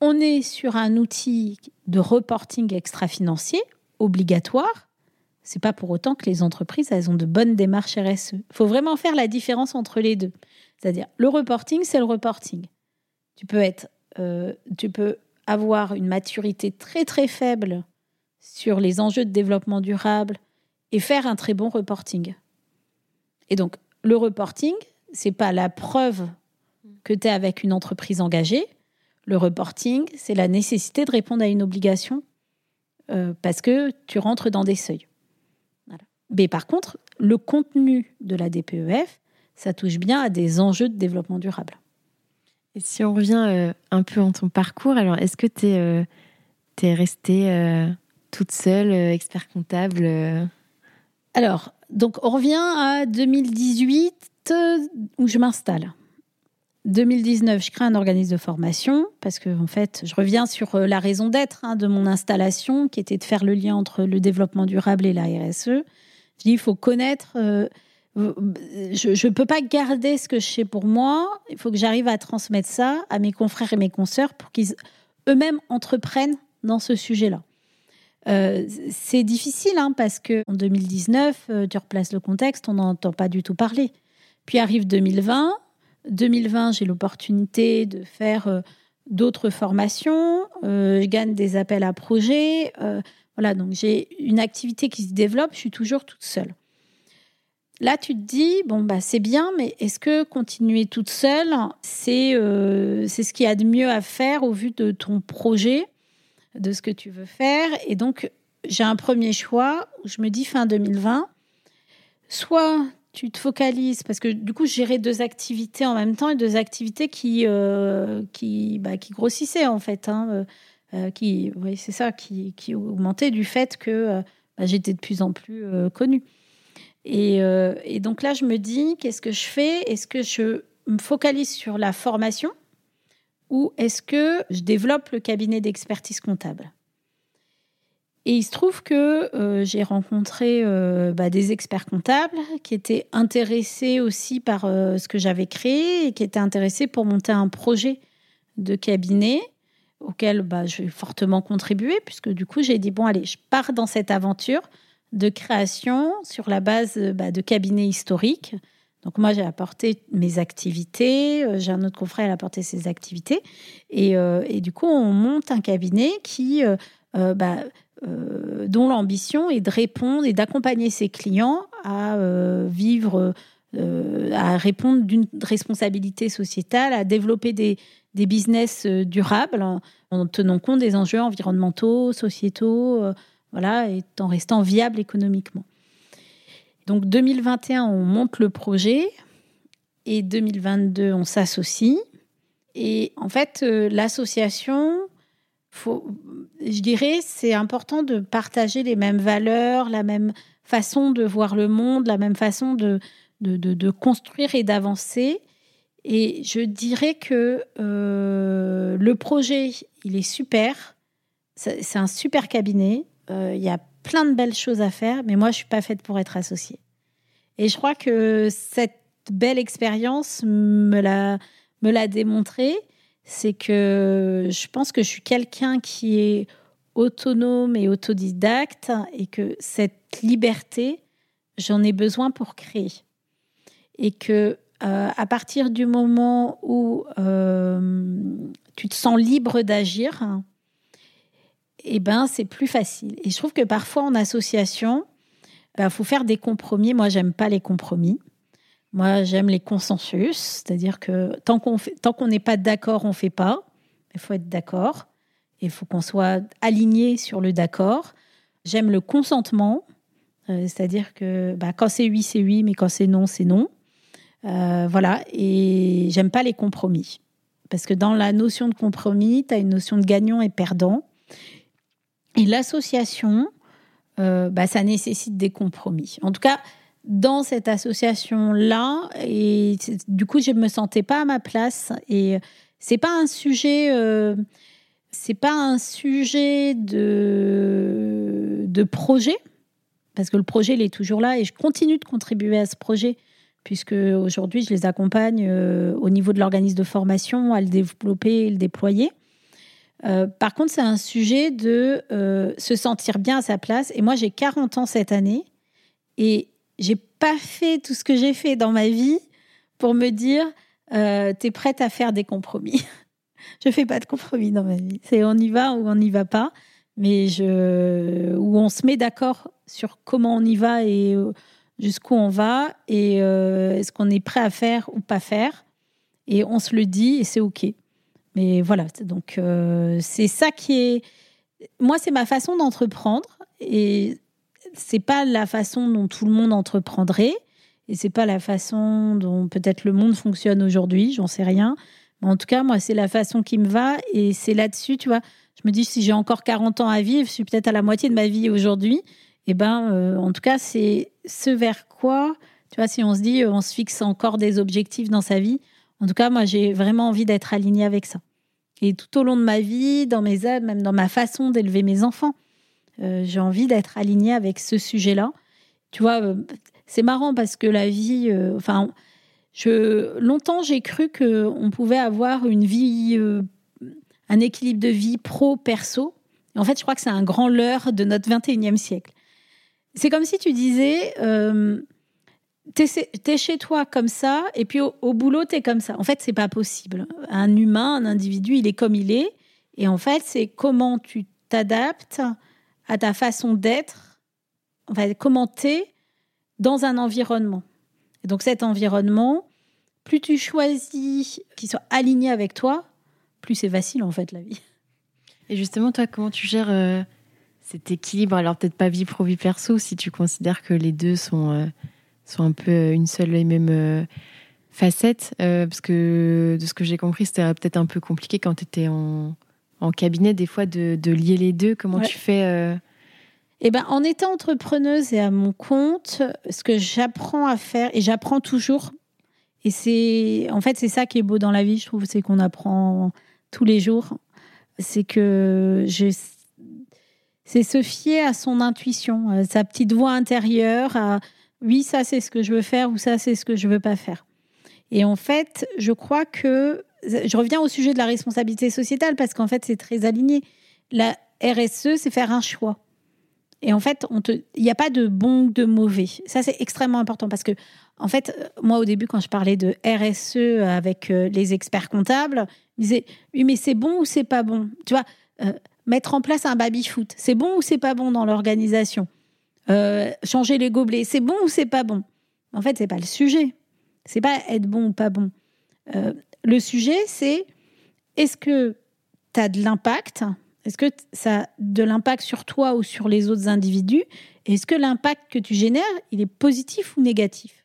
On est sur un outil de reporting extra-financier obligatoire c'est pas pour autant que les entreprises, elles ont de bonnes démarches RSE. Il faut vraiment faire la différence entre les deux. C'est-à-dire, le reporting, c'est le reporting. Tu peux être, euh, tu peux avoir une maturité très très faible sur les enjeux de développement durable et faire un très bon reporting. Et donc, le reporting, c'est pas la preuve que tu es avec une entreprise engagée. Le reporting, c'est la nécessité de répondre à une obligation euh, parce que tu rentres dans des seuils. Mais par contre, le contenu de la DPEF, ça touche bien à des enjeux de développement durable. Et si on revient euh, un peu en ton parcours, alors est-ce que tu es, euh, restée euh, toute seule, expert comptable Alors, donc on revient à 2018 où je m'installe. 2019, je crée un organisme de formation parce que, en fait, je reviens sur la raison d'être hein, de mon installation qui était de faire le lien entre le développement durable et la RSE. Je dis, il faut connaître. Euh, je ne peux pas garder ce que je sais pour moi. Il faut que j'arrive à transmettre ça à mes confrères et mes consoeurs pour qu'ils eux-mêmes entreprennent dans ce sujet-là. Euh, c'est difficile hein, parce que en 2019, euh, tu replaces le contexte, on n'entend pas du tout parler. Puis arrive 2020. 2020, j'ai l'opportunité de faire d'autres formations. je gagne des appels à projets. Voilà, donc j'ai une activité qui se développe, je suis toujours toute seule. Là, tu te dis, bon, bah, c'est bien, mais est-ce que continuer toute seule, c'est euh, ce qu'il y a de mieux à faire au vu de ton projet, de ce que tu veux faire? Et donc, j'ai un premier choix où je me dis fin 2020, soit tu te focalises, parce que du coup, gérer deux activités en même temps et deux activités qui, euh, qui, bah, qui grossissaient en fait. Hein. Euh, qui, c'est ça, qui, qui, augmentait du fait que euh, bah, j'étais de plus en plus euh, connue. Et, et, donc là, je me dis, qu'est-ce que je fais? Est-ce que je me focalise sur la formation ou est-ce que je développe le cabinet d'expertise comptable? Et il se trouve que j'ai rencontré bah, des experts comptables qui étaient intéressés aussi par ce que j'avais créé et qui étaient intéressés pour monter un projet de cabinet auquel bah, je vais fortement contribué, puisque du coup, j'ai dit, bon, allez, je pars dans cette aventure de création sur la base bah, de cabinets historiques. Donc moi, j'ai apporté mes activités, euh, j'ai un autre confrère qui a apporté ses activités, et, euh, et, du coup, on monte un cabinet qui, euh, bah, dont l'ambition est de répondre et d'accompagner ses clients à vivre, à répondre d'une responsabilité sociétale, à développer des, des business euh, durables en tenant compte des enjeux environnementaux, sociétaux, euh, voilà, et en restant viable économiquement. Donc 2021, on monte le projet et 2022, on s'associe. Et en fait, euh, l'association, je dirais, c'est important de partager les mêmes valeurs, la même façon de voir le monde, la même façon de, de construire et d'avancer. Et je dirais que euh, le projet, il est super. C'est un super cabinet. Euh, il y a plein de belles choses à faire, mais moi, je suis pas faite pour être associée. Et je crois que cette belle expérience me l'a me l'a démontré. C'est que je pense que je suis quelqu'un qui est autonome et autodidacte et que cette liberté, j'en ai besoin pour créer. Et que euh, à partir du moment où euh, tu te sens libre d'agir, eh ben c'est plus facile. Et je trouve que parfois en association, il bah, faut faire des compromis. Moi, j'aime pas les compromis. Moi, j'aime les consensus, c'est-à-dire que tant qu'on qu'on n'est pas d'accord, on fait pas. Il faut être d'accord. Il faut qu'on soit aligné sur le d'accord. J'aime le consentement, euh, c'est-à-dire que bah, quand c'est oui, c'est oui, mais quand c'est non, c'est non. Euh, voilà, et j'aime pas les compromis. Parce que dans la notion de compromis, tu as une notion de gagnant et perdant. Et l'association, euh, bah, ça nécessite des compromis. En tout cas, dans cette association-là, et du coup, je ne me sentais pas à ma place. Et c'est pas un sujet, euh, c'est pas un sujet de, de projet, parce que le projet, il est toujours là et je continue de contribuer à ce projet puisque aujourd'hui, je les accompagne euh, au niveau de l'organisme de formation à le développer et le déployer. Euh, par contre, c'est un sujet de euh, se sentir bien à sa place. Et moi, j'ai 40 ans cette année et j'ai pas fait tout ce que j'ai fait dans ma vie pour me dire euh, tu es prête à faire des compromis. je fais pas de compromis dans ma vie. C'est on y va ou on n'y va pas, mais je où on se met d'accord sur comment on y va et jusqu'où on va et est-ce qu'on est prêt à faire ou pas faire. Et on se le dit et c'est OK. Mais voilà, donc euh, c'est ça qui est. Moi, c'est ma façon d'entreprendre et c'est pas la façon dont tout le monde entreprendrait et c'est pas la façon dont peut-être le monde fonctionne aujourd'hui, j'en sais rien. Mais en tout cas, moi, c'est la façon qui me va et c'est là-dessus, tu vois. Je me dis, si j'ai encore 40 ans à vivre, je suis peut-être à la moitié de ma vie aujourd'hui. Eh ben, euh, en tout cas, c'est ce vers quoi, tu vois, si on se dit, on se fixe encore des objectifs dans sa vie, en tout cas, moi, j'ai vraiment envie d'être alignée avec ça. Et tout au long de ma vie, dans mes aides, même dans ma façon d'élever mes enfants, euh, j'ai envie d'être alignée avec ce sujet-là. Tu vois, euh, c'est marrant parce que la vie, euh, enfin, je, longtemps j'ai cru qu'on pouvait avoir une vie, un équilibre de vie pro-perso. En fait, je crois que c'est un grand leurre de notre 21e siècle. C'est comme si tu disais, t'es es chez toi comme ça, et puis au, boulot, t'es comme ça. En fait, c'est pas possible. Un humain, un individu, il est comme il est. Et en fait, c'est comment tu t'adaptes à ta façon d'être, enfin, comment t'es dans un environnement. Et donc, cet environnement, plus tu choisis qu'il soit aligné avec toi, plus c'est facile, en fait, la vie. Et justement, toi, comment tu gères euh, cet équilibre Alors, peut-être pas vie pro, vie perso, si tu considères que les deux sont. Euh, sont un peu euh, une seule et même euh, facette. Euh, parce que de ce que j'ai compris, c'était peut-être un peu compliqué quand tu étais en, en, cabinet, des fois, de, de lier les deux. Comment tu fais eh ben, en étant entrepreneuse et à mon compte, ce que j'apprends à faire, et j'apprends toujours, et c'est en fait c'est ça qui est beau dans la vie, je trouve, c'est qu'on apprend tous les jours. C'est que je, c'est se fier à son intuition, à sa petite voix intérieure, à, oui, ça c'est ce que je veux faire ou ça c'est ce que je veux pas faire. Et en fait, je crois que je reviens au sujet de la responsabilité sociétale parce qu'en fait c'est très aligné. La RSE, c'est faire un choix. Et en fait, il n'y a pas de bon ou de mauvais. Ça, c'est extrêmement important parce que, en fait, moi, au début, quand je parlais de RSE avec euh, les experts comptables, ils disaient Oui, mais c'est bon ou c'est pas bon? Tu vois, euh, mettre en place un baby-foot, c'est bon ou c'est pas bon dans l'organisation? Euh, changer les gobelets, c'est bon ou c'est pas bon? En fait, c'est pas le sujet. C'est pas être bon ou pas bon. Euh, le sujet, c'est est-ce que tu as de l'impact? Est-ce que ça a de l'impact sur toi ou sur les autres individus? Est-ce que l'impact que tu génères, il est positif ou négatif?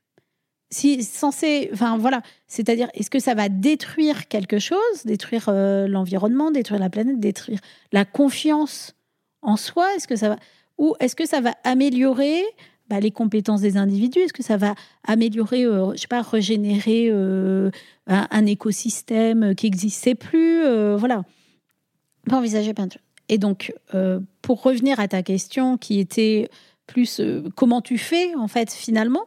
Censé, enfin voilà, c'est-à-dire est-ce que ça va détruire quelque chose, détruire euh, l'environnement, détruire la planète, détruire la confiance en soi? Est-ce que ça va ou est-ce que ça va améliorer bah, les compétences des individus? Est-ce que ça va améliorer, euh, je sais pas, régénérer euh, un, écosystème qui n'existait plus euh, Voilà. Peut envisager plein de choses. Et donc, pour revenir à ta question qui était plus comment tu fais, en fait, finalement,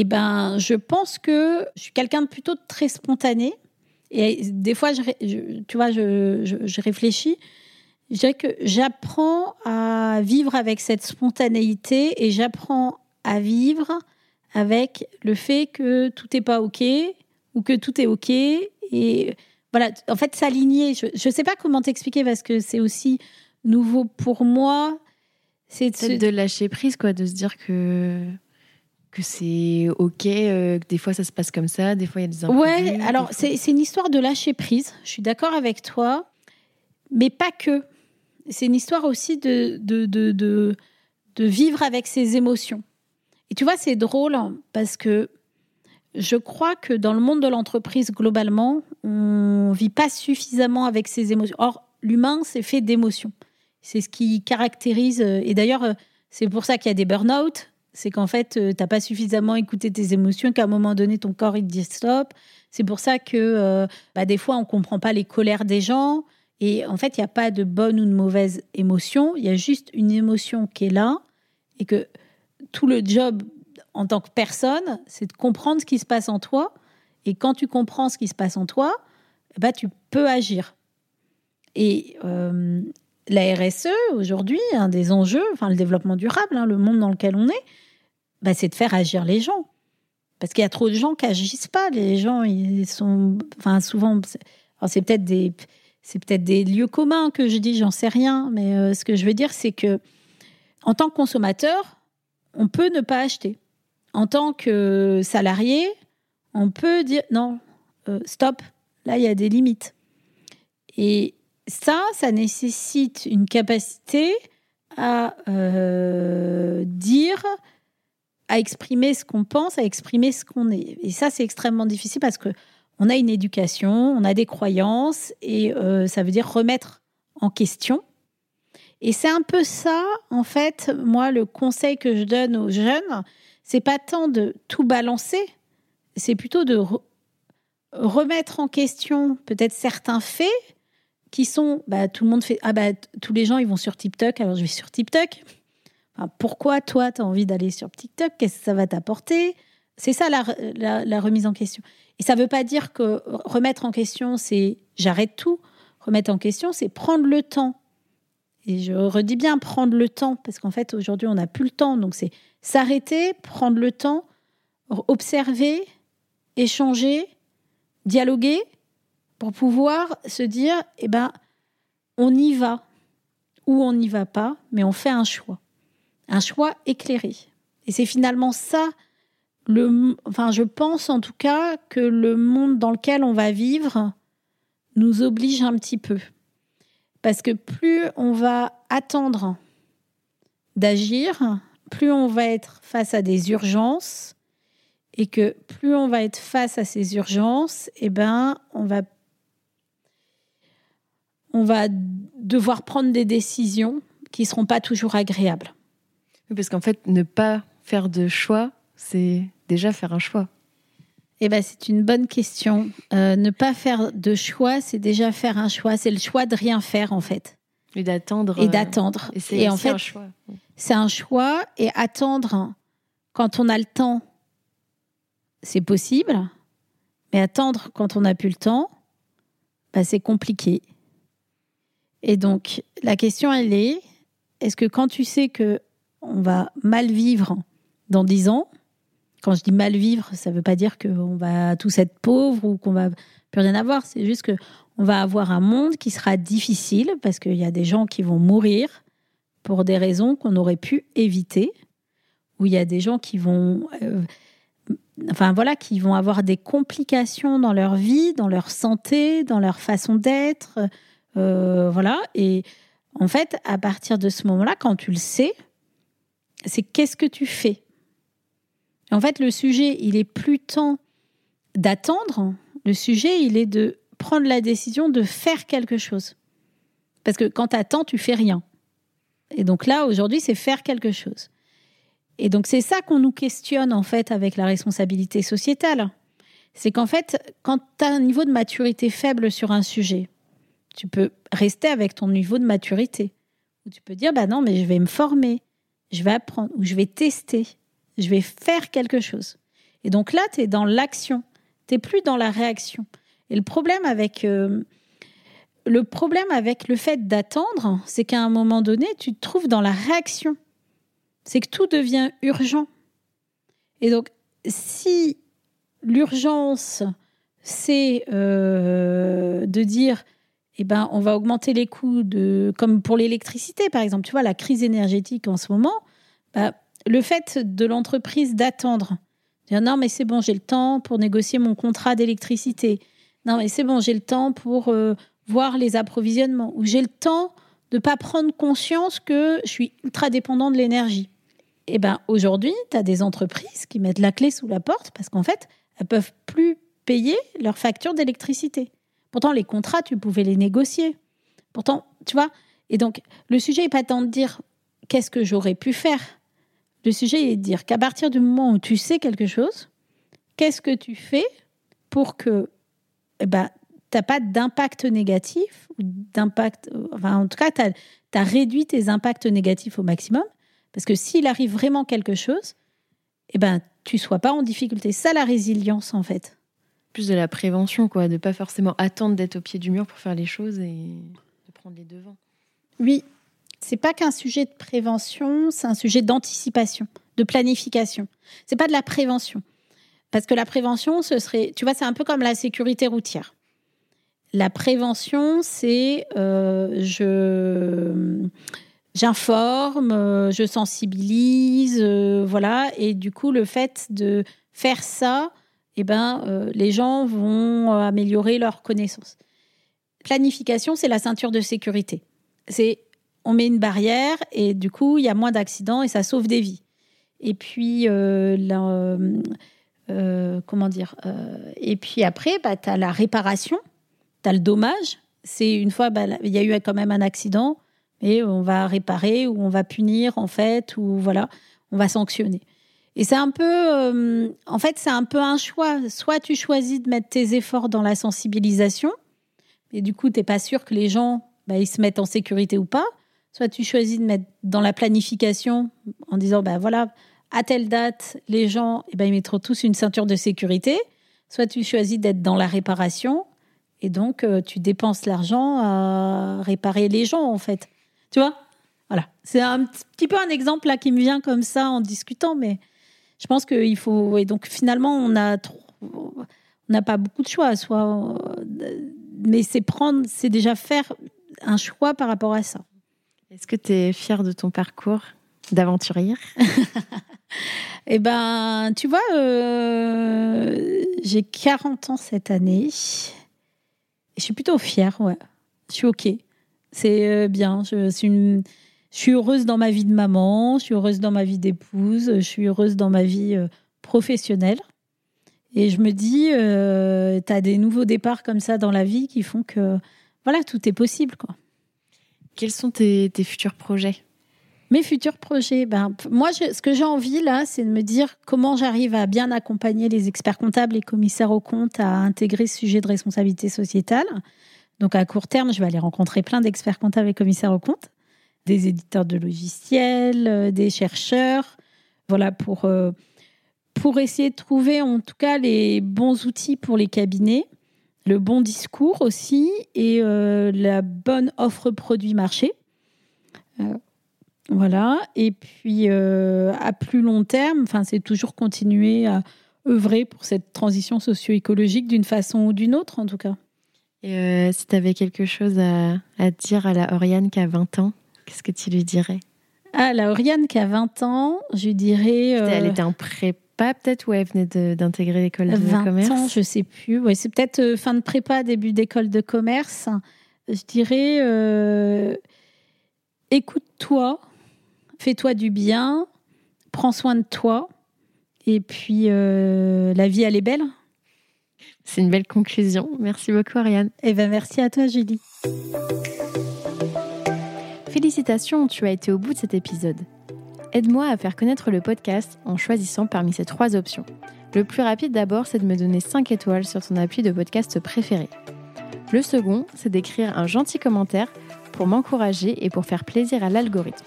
eh ben, je pense que je suis quelqu'un de plutôt très spontané. Et des fois, je, tu vois, je, je réfléchis je dirais que j'apprends à vivre avec cette spontanéité et j'apprends à vivre avec le fait que tout n'est pas OK ou que tout est OK. Et voilà, en fait, s'aligner. Je ne sais pas comment t'expliquer parce que c'est aussi nouveau pour moi. C'est de, lâcher prise, quoi, de se dire que que c'est ok, euh, que des fois ça se passe comme ça, des fois il y a des imprévus. Ouais, alors c'est une histoire de lâcher prise. Je suis d'accord avec toi, mais pas que c'est une histoire aussi de, de, de, de, vivre avec ses émotions. Et tu vois, c'est drôle parce que je crois que dans le monde de l'entreprise, globalement, on vit pas suffisamment avec ses émotions. Or, l'humain, c'est fait d'émotions. C'est ce qui caractérise. Et d'ailleurs, c'est pour ça qu'il y a des burn-out. C'est qu'en fait, tu n'as pas suffisamment écouté tes émotions, qu'à un moment donné, ton corps, il te dit stop. C'est pour ça que euh, bah, des fois, on comprend pas les colères des gens. Et en fait, il n'y a pas de bonne ou de mauvaise émotion, il y a juste une émotion qui est là et que tout le job en tant que personne, c'est de comprendre ce qui se passe en toi. Et quand tu comprends ce qui se passe en toi, bah, tu peux agir. Et euh, la RSE, aujourd'hui, un des enjeux, enfin le développement durable, hein, le monde dans lequel on est, bah, c'est de faire agir les gens. Parce qu'il y a trop de gens qui n'agissent pas. Les gens, ils sont. Enfin, souvent. C'est peut-être des c'est peut-être des lieux communs que je dis, j'en sais rien, mais euh, ce que je veux dire, c'est que en tant que consommateur, on peut ne pas acheter. En tant que salarié, on peut dire non, euh, stop, là il y a des limites. Et ça, ça nécessite une capacité à euh, dire, à exprimer ce qu'on pense, à exprimer ce qu'on est. Et ça, c'est extrêmement difficile parce que on a une éducation, on a des croyances, et euh, ça veut dire remettre en question. Et c'est un peu ça, en fait, moi, le conseil que je donne aux jeunes, c'est pas tant de tout balancer, c'est plutôt de remettre en question peut-être certains faits qui sont, bah, tout le monde fait, ah bah, tous les gens, ils vont sur TikTok, alors je vais sur TikTok. Pourquoi toi, tu as envie d'aller sur TikTok? Qu'est-ce que ça va t'apporter? C'est ça la, remise en question. Et ça ne veut pas dire que remettre en question, c'est j'arrête tout. Remettre en question, c'est prendre le temps. Et je redis bien prendre le temps, parce qu'en fait, aujourd'hui, on n'a plus le temps. Donc, c'est s'arrêter, prendre le temps, observer, échanger, dialoguer, pour pouvoir se dire, eh ben, on y va ou on n'y va pas, mais on fait un choix. Un choix éclairé. Et c'est finalement ça enfin, je pense en tout cas que le monde dans lequel on va vivre nous oblige un petit peu. Parce que plus on va attendre d'agir, plus on va être face à des urgences et que plus on va être face à ces urgences, eh ben, on va on va devoir prendre des décisions qui ne seront pas toujours agréables. Parce qu'en fait, ne pas faire de choix, c'est déjà faire un choix eh ben, c'est une bonne question. Euh, ne pas faire de choix, c'est déjà faire un choix. C'est le choix de rien faire, en fait. Et d'attendre. Et d'attendre. et, en fait, un choix. C'est un choix. Et attendre, quand on a le temps, c'est possible. Mais attendre quand on n'a plus le temps, bah, c'est compliqué. Et donc, la question, elle est est-ce que quand tu sais que on va mal vivre dans dix ans, quand je dis mal vivre, ça ne veut pas dire qu'on va tous être pauvres ou qu'on va plus rien avoir. C'est juste que on va avoir un monde qui sera difficile parce qu'il y a des gens qui vont mourir pour des raisons qu'on aurait pu éviter, où il y a des gens qui vont, euh, enfin voilà, qui vont avoir des complications dans leur vie, dans leur santé, dans leur façon d'être, euh, voilà. Et en fait, à partir de ce moment-là, quand tu le sais, c'est qu'est-ce que tu fais? En fait, le sujet, il est plus temps d'attendre. Le sujet, il est de prendre la décision de faire quelque chose. Parce que quand tu attends, tu fais rien. Et donc là, aujourd'hui, c'est faire quelque chose. Et donc c'est ça qu'on nous questionne en fait avec la responsabilité sociétale. C'est qu'en fait, quand tu as un niveau de maturité faible sur un sujet, tu peux rester avec ton niveau de maturité. Ou tu peux dire, bah non, mais je vais me former, je vais apprendre, ou je vais tester, je vais faire quelque chose. Et donc là, tu es dans l'action, tu plus dans la réaction. Et le problème avec... Euh, le problème avec le fait d'attendre, c'est qu'à un moment donné, tu te trouves dans la réaction. C'est que tout devient urgent. Et donc, si l'urgence, c'est euh, de dire, eh ben, on va augmenter les coûts de, comme pour l'électricité, par exemple. Tu vois, la crise énergétique en ce moment, bah, le fait de l'entreprise d'attendre, dire non, mais c'est bon, j'ai le temps pour négocier mon contrat d'électricité. Non, mais c'est bon, j'ai le temps pour euh, voir les approvisionnements. Ou j'ai le temps de ne pas prendre conscience que je suis ultra dépendant de l'énergie. Eh ben, aujourd'hui, tu as des entreprises qui mettent la clé sous la porte parce qu'en fait, elles peuvent plus payer leurs factures d'électricité. Pourtant, les contrats, tu pouvais les négocier. Pourtant, tu vois. Et donc, le sujet n'est pas tant de dire qu'est-ce que j'aurais pu faire. Le sujet est de dire qu'à partir du moment où tu sais quelque chose, qu'est-ce que tu fais pour que eh ben, tu n'as pas d'impact négatif, d'impact, enfin, en tout cas, tu as, réduit tes impacts négatifs au maximum. Parce que s'il arrive vraiment quelque chose, eh ben, tu sois pas en difficulté. Ça, la résilience, en fait. Plus de la prévention, quoi, de pas forcément attendre d'être au pied du mur pour faire les choses et de prendre les devants. Oui, c'est pas qu'un sujet de prévention, c'est un sujet d'anticipation, de planification. C'est pas de la prévention. Parce que la prévention, ce serait, tu vois, c'est un peu comme la sécurité routière. La prévention, c'est euh, je j'informe, je sensibilise, euh, voilà. Et du coup, le fait de faire ça, eh ben, les gens vont améliorer leurs connaissances. Planification, c'est la ceinture de sécurité. C'est on met une barrière et du coup, il y a moins d'accidents et ça sauve des vies. Et puis, comment dire Et puis après, bah, tu as la réparation tu as le dommage. C'est une fois, bah, il y a eu quand même un accident, et on va réparer ou on va punir, en fait, ou voilà, on va sanctionner. Et c'est un peu, euh, en fait, c'est un peu un choix. Soit tu choisis de mettre tes efforts dans la sensibilisation, et du coup, tu n'es pas sûr que les gens, bah, ils se mettent en sécurité ou pas. Soit tu choisis de mettre dans la planification en disant, ben voilà, à telle date, les gens, eh ben, ils mettront tous une ceinture de sécurité. Soit tu choisis d'être dans la réparation et donc, euh, tu dépenses l'argent à réparer les gens, en fait. Tu vois? Voilà. C'est un petit peu un exemple là qui me vient comme ça en discutant, mais je pense qu'il faut. Et donc, finalement, on a on n'a pas beaucoup de choix. Soit, mais c'est prendre, c'est déjà faire un choix par rapport à ça. Est-ce que tu es fière de ton parcours d'aventurière? Eh ben, tu vois, euh, j'ai 40 ans cette année. Je suis plutôt fière, ouais. Je suis OK. C'est euh, bien. Je suis, je suis heureuse dans ma vie de maman, je suis heureuse dans ma vie d'épouse, je suis heureuse dans ma vie euh, professionnelle. Et je me dis, euh, tu as des nouveaux départs comme ça dans la vie qui font que, voilà, tout est possible. Quoi. Quels sont tes, tes futurs projets? Mes futurs projets, ben, moi, ce que j'ai envie là, c'est de me dire comment j'arrive à bien accompagner les experts comptables et commissaires aux comptes à intégrer ce sujet de responsabilité sociétale. Donc, à court terme, je vais aller rencontrer plein d'experts comptables et commissaires aux comptes, des éditeurs de logiciels, euh, des chercheurs, voilà, pour, euh, pour essayer de trouver en tout cas les bons outils pour les cabinets, le bon discours aussi et euh, la bonne offre produit-marché. Voilà. Et puis, à plus long terme, c'est toujours continuer à œuvrer pour cette transition socio-écologique d'une façon ou d'une autre, en tout cas. Et si tu avais quelque chose à, dire à la Oriane qui a 20 ans, qu'est-ce que tu lui dirais? À la Oriane qui a 20 ans, je dirais. Elle euh, était en prépa peut-être ou elle venait d'intégrer l'école de, commerce? 20 ans, je sais plus. Ouais, c'est peut-être fin de prépa, début d'école de commerce. Je dirais écoute-toi, fais-toi du bien, prends soin de toi, et puis euh, la vie, elle est belle. C'est une belle conclusion. Merci beaucoup, Ariane. Et eh ben, merci à toi, Julie. Félicitations, tu as été au bout de cet épisode. Aide-moi à faire connaître le podcast en choisissant parmi ces trois options. Le plus rapide d'abord, c'est de me donner 5 étoiles sur ton appui de podcast préféré. Le second, c'est d'écrire un gentil commentaire pour m'encourager et pour faire plaisir à l'algorithme.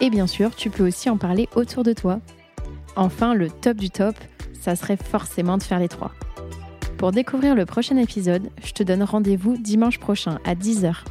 Et bien sûr, tu peux aussi en parler autour de toi. Enfin, le top du top, ça serait forcément de faire les trois. Pour découvrir le prochain épisode, je te donne rendez-vous dimanche prochain à 10h